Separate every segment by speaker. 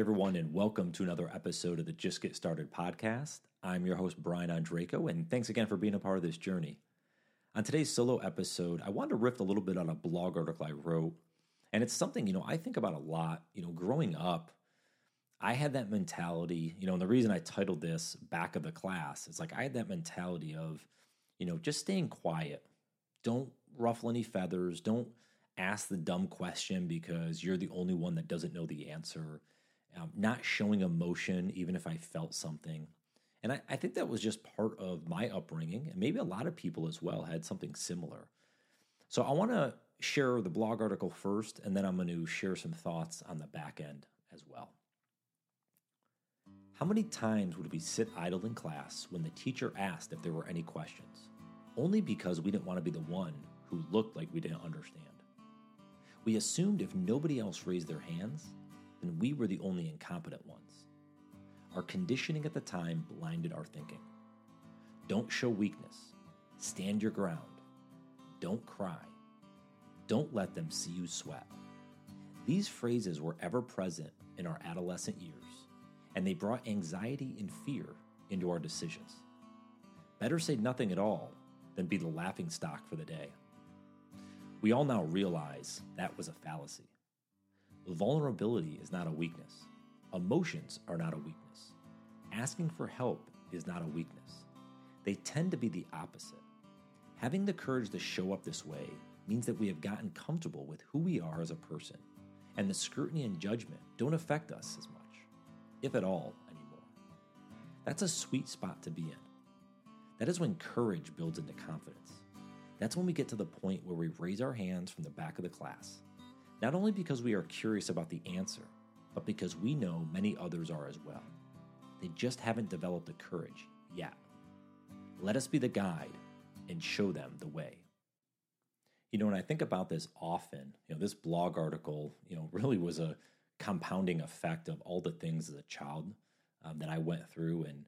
Speaker 1: everyone, and welcome to another episode of the Just Get Started podcast. I'm your host, Brian Ondrako, and thanks again for being a part of this journey. On today's solo episode, I wanted to riff a little bit on a blog article I wrote, and it's something, you know, I think about a lot. You know, growing up, I had that mentality, you know, and the reason I titled this Back of the Class is like I had that mentality of, you know, just staying quiet. Don't ruffle any feathers. Don't ask the dumb question because you're the only one that doesn't know the answer. Um, not showing emotion, even if I felt something. And I, I think that was just part of my upbringing, and maybe a lot of people as well had something similar. So I want to share the blog article first, and then I'm going to share some thoughts on the back end as well. How many times would we sit idle in class when the teacher asked if there were any questions? Only because we didn't want to be the one who looked like we didn't understand. We assumed if nobody else raised their hands, then we were the only incompetent ones. Our conditioning at the time blinded our thinking. Don't show weakness. Stand your ground. Don't cry. Don't let them see you sweat. These phrases were ever present in our adolescent years, and they brought anxiety and fear into our decisions. Better say nothing at all than be the laughing stock for the day. We all now realize that was a fallacy. Vulnerability is not a weakness. Emotions are not a weakness. Asking for help is not a weakness. They tend to be the opposite. Having the courage to show up this way means that we have gotten comfortable with who we are as a person, and the scrutiny and judgment don't affect us as much, if at all, anymore. That's a sweet spot to be in. That is when courage builds into confidence. That's when we get to the point where we raise our hands from the back of the class, not only because we are curious about the answer, but because we know many others are as well. They just haven't developed the courage yet. Let us be the guide and show them the way. You know, when I think about this often, you know, this blog article, you know, really was a compounding effect of all the things as a child um, that I went through and,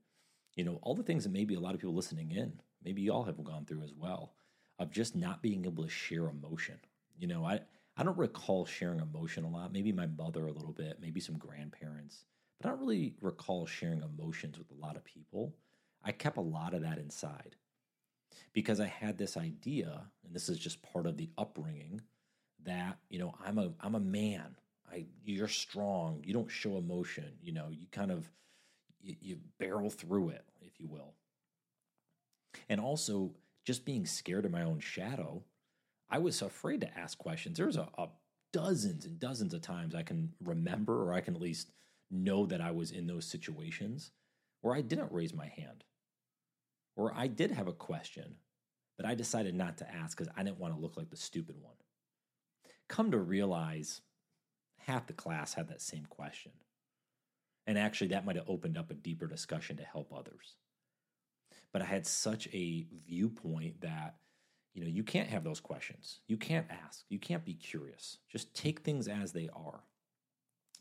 Speaker 1: you know, all the things that maybe a lot of people listening in, maybe you all have gone through as well, of just not being able to share emotion. You know, I, I don't recall sharing emotion a lot. Maybe my mother a little bit, maybe some grandparents, but I don't really recall sharing emotions with a lot of people. I kept a lot of that inside because I had this idea, and this is just part of the upbringing, that you know I'm a I'm a man. I you're strong. You don't show emotion. You know you kind of you, you barrel through it, if you will. And also just being scared of my own shadow I was afraid to ask questions. There's a, a dozens and dozens of times I can remember, or I can at least know that I was in those situations where I didn't raise my hand, or I did have a question, but I decided not to ask because I didn't want to look like the stupid one. Come to realize, half the class had that same question. And actually, that might have opened up a deeper discussion to help others. But I had such a viewpoint that you know, you can't have those questions. You can't ask. You can't be curious. Just take things as they are.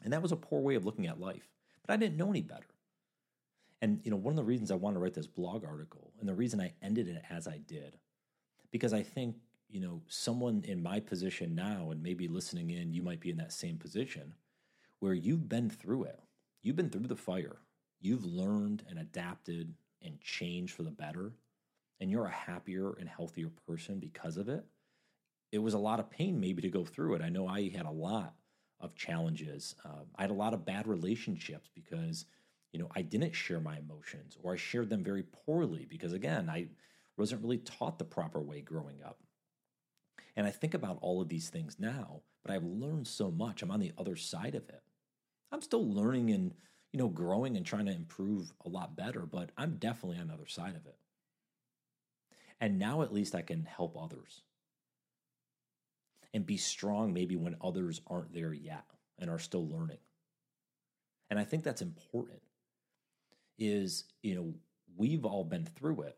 Speaker 1: And that was a poor way of looking at life. But I didn't know any better. And you know, one of the reasons I wanted to write this blog article and the reason I ended it as I did, because I think, you know, someone in my position now and maybe listening in, you might be in that same position where you've been through it. You've been through the fire. You've learned and adapted and changed for the better and you're a happier and healthier person because of it, it was a lot of pain maybe to go through it. I know I had a lot of challenges. Uh, I had a lot of bad relationships because, you know, I didn't share my emotions or I shared them very poorly because, again, I wasn't really taught the proper way growing up. And I think about all of these things now, but I've learned so much. I'm on the other side of it. I'm still learning and, you know, growing and trying to improve a lot better, but I'm definitely on the other side of it. And now at least I can help others and be strong maybe when others aren't there yet and are still learning. And I think that's important is, you know, we've all been through it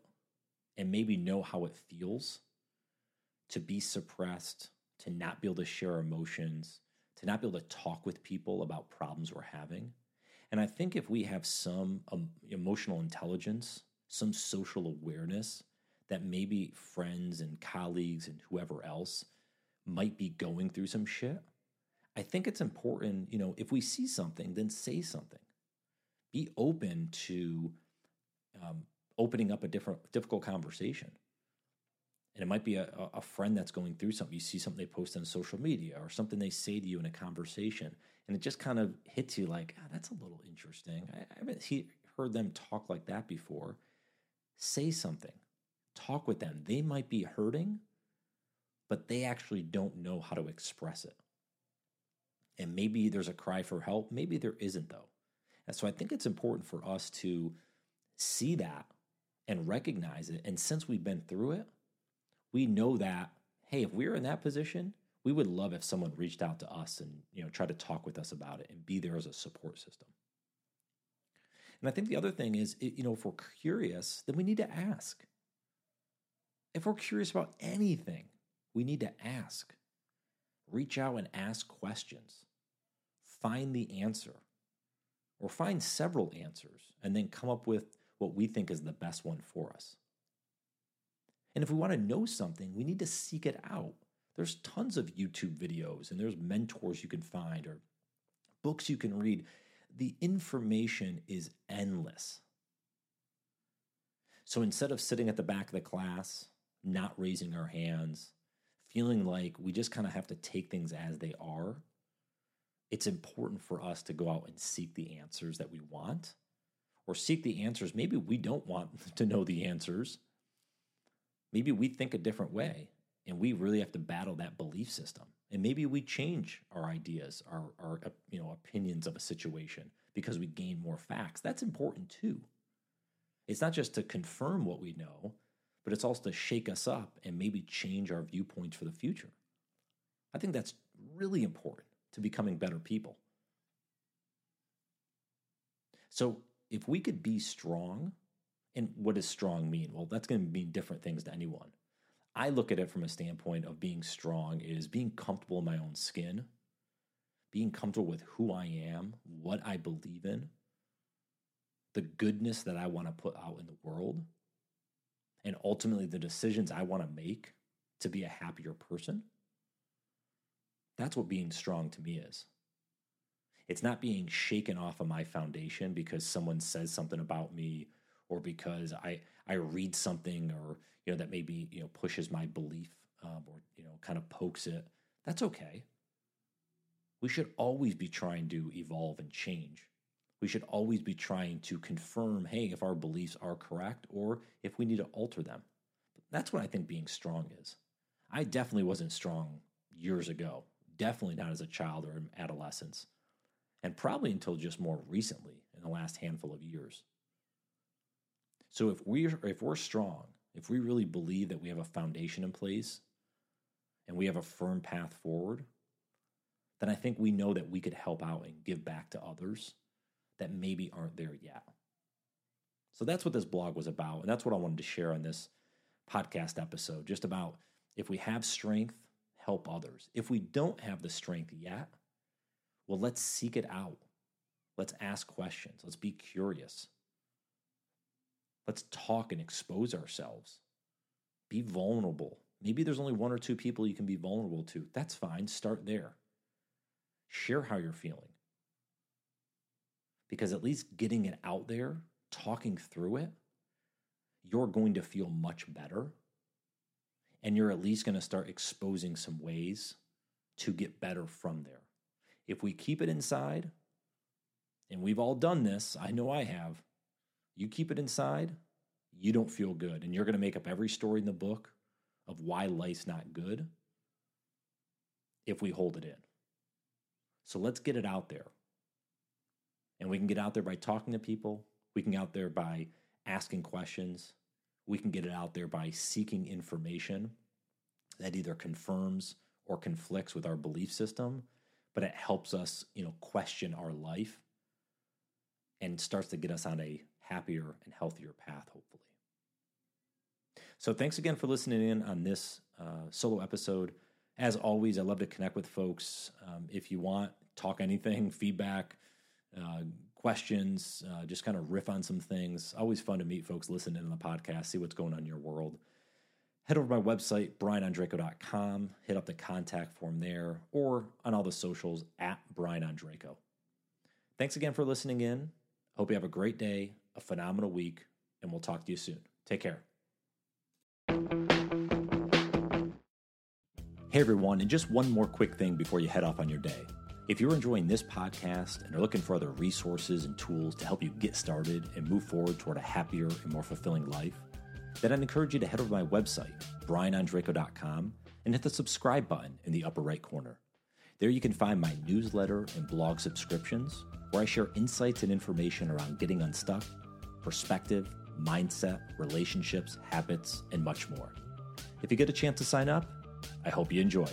Speaker 1: and maybe know how it feels to be suppressed, to not be able to share emotions, to not be able to talk with people about problems we're having. And I think if we have some um, emotional intelligence, some social awareness, that maybe friends and colleagues and whoever else might be going through some shit, I think it's important, you know, if we see something, then say something. Be open to um, opening up a different, difficult conversation. And it might be a, a friend that's going through something. You see something they post on social media or something they say to you in a conversation, and it just kind of hits you like, oh, that's a little interesting. I, I haven't he, heard them talk like that before. Say something, talk with them. They might be hurting, but they actually don't know how to express it. And maybe there's a cry for help, maybe there isn't, though. And so I think it's important for us to see that and recognize it. And since we've been through it, we know that, hey, if we are in that position, we would love if someone reached out to us and you know try to talk with us about it and be there as a support system. And I think the other thing is, you know, if we're curious, then we need to ask. If we're curious about anything, we need to ask. Reach out and ask questions. Find the answer or find several answers and then come up with what we think is the best one for us. And if we want to know something, we need to seek it out. There's tons of YouTube videos and there's mentors you can find or books you can read. The information is endless. So instead of sitting at the back of the class, not raising our hands, feeling like we just kind of have to take things as they are, it's important for us to go out and seek the answers that we want or seek the answers. Maybe we don't want to know the answers Maybe we think a different way and we really have to battle that belief system. And maybe we change our ideas, our, our you know, opinions of a situation because we gain more facts. That's important too. It's not just to confirm what we know, but it's also to shake us up and maybe change our viewpoints for the future. I think that's really important to becoming better people. So, if we could be strong and what does strong mean? Well, that's going to mean different things to anyone. I look at it from a standpoint of being strong is being comfortable in my own skin, being comfortable with who I am, what I believe in, the goodness that I want to put out in the world, and ultimately the decisions I want to make to be a happier person. That's what being strong to me is. It's not being shaken off of my foundation because someone says something about me or because I I read something or you know that maybe you know pushes my belief um, or you know kind of pokes it. That's okay. We should always be trying to evolve and change. We should always be trying to confirm, hey, if our beliefs are correct or if we need to alter them. That's what I think being strong is. I definitely wasn't strong years ago. Definitely not as a child or in adolescence. And probably until just more recently in the last handful of years. So if we're, if we're strong, if we really believe that we have a foundation in place and we have a firm path forward, then I think we know that we could help out and give back to others that maybe aren't there yet. So that's what this blog was about. And that's what I wanted to share on this podcast episode just about if we have strength, help others. If we don't have the strength yet, well, let's seek it out. Let's ask questions. Let's be curious. Let's talk and expose ourselves. Be vulnerable. Maybe there's only one or two people you can be vulnerable to. That's fine. Start there. Share how you're feeling. Because at least getting it out there, talking through it, you're going to feel much better. And you're at least going to start exposing some ways to get better from there. If we keep it inside, and we've all done this, I know I have, you keep it inside, you don't feel good. And you're going to make up every story in the book of why life's not good if we hold it in. So let's get it out there. And we can get out there by talking to people. We can get out there by asking questions. We can get it out there by seeking information that either confirms or conflicts with our belief system, but it helps us, you know, question our life and starts to get us on a happier and healthier path, hopefully. So, thanks again for listening in on this uh, solo episode. As always, I love to connect with folks. Um, if you want, talk anything, feedback, uh, questions, uh, just kind of riff on some things. Always fun to meet folks, listen in on the podcast, see what's going on in your world. head over to my website, brianondrako.com, hit up the contact form there, or on all the socials at brianondrako. Thanks again for listening in. Hope you have a great day, a phenomenal week, and we'll talk to you soon. Take care. Hey everyone, and just one more quick thing before you head off on your day. If you're enjoying this podcast and are looking for other resources and tools to help you get started and move forward toward a happier and more fulfilling life, then I'd encourage you to head over to my website, brianondrako.com, and hit the subscribe button in the upper right corner. There you can find my newsletter and blog subscriptions, where I share insights and information around getting unstuck, perspective, mindset, relationships, habits, and much more. If you get a chance to sign up, I hope you enjoy.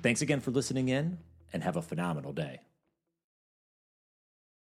Speaker 1: Thanks again for listening in, and have a phenomenal day.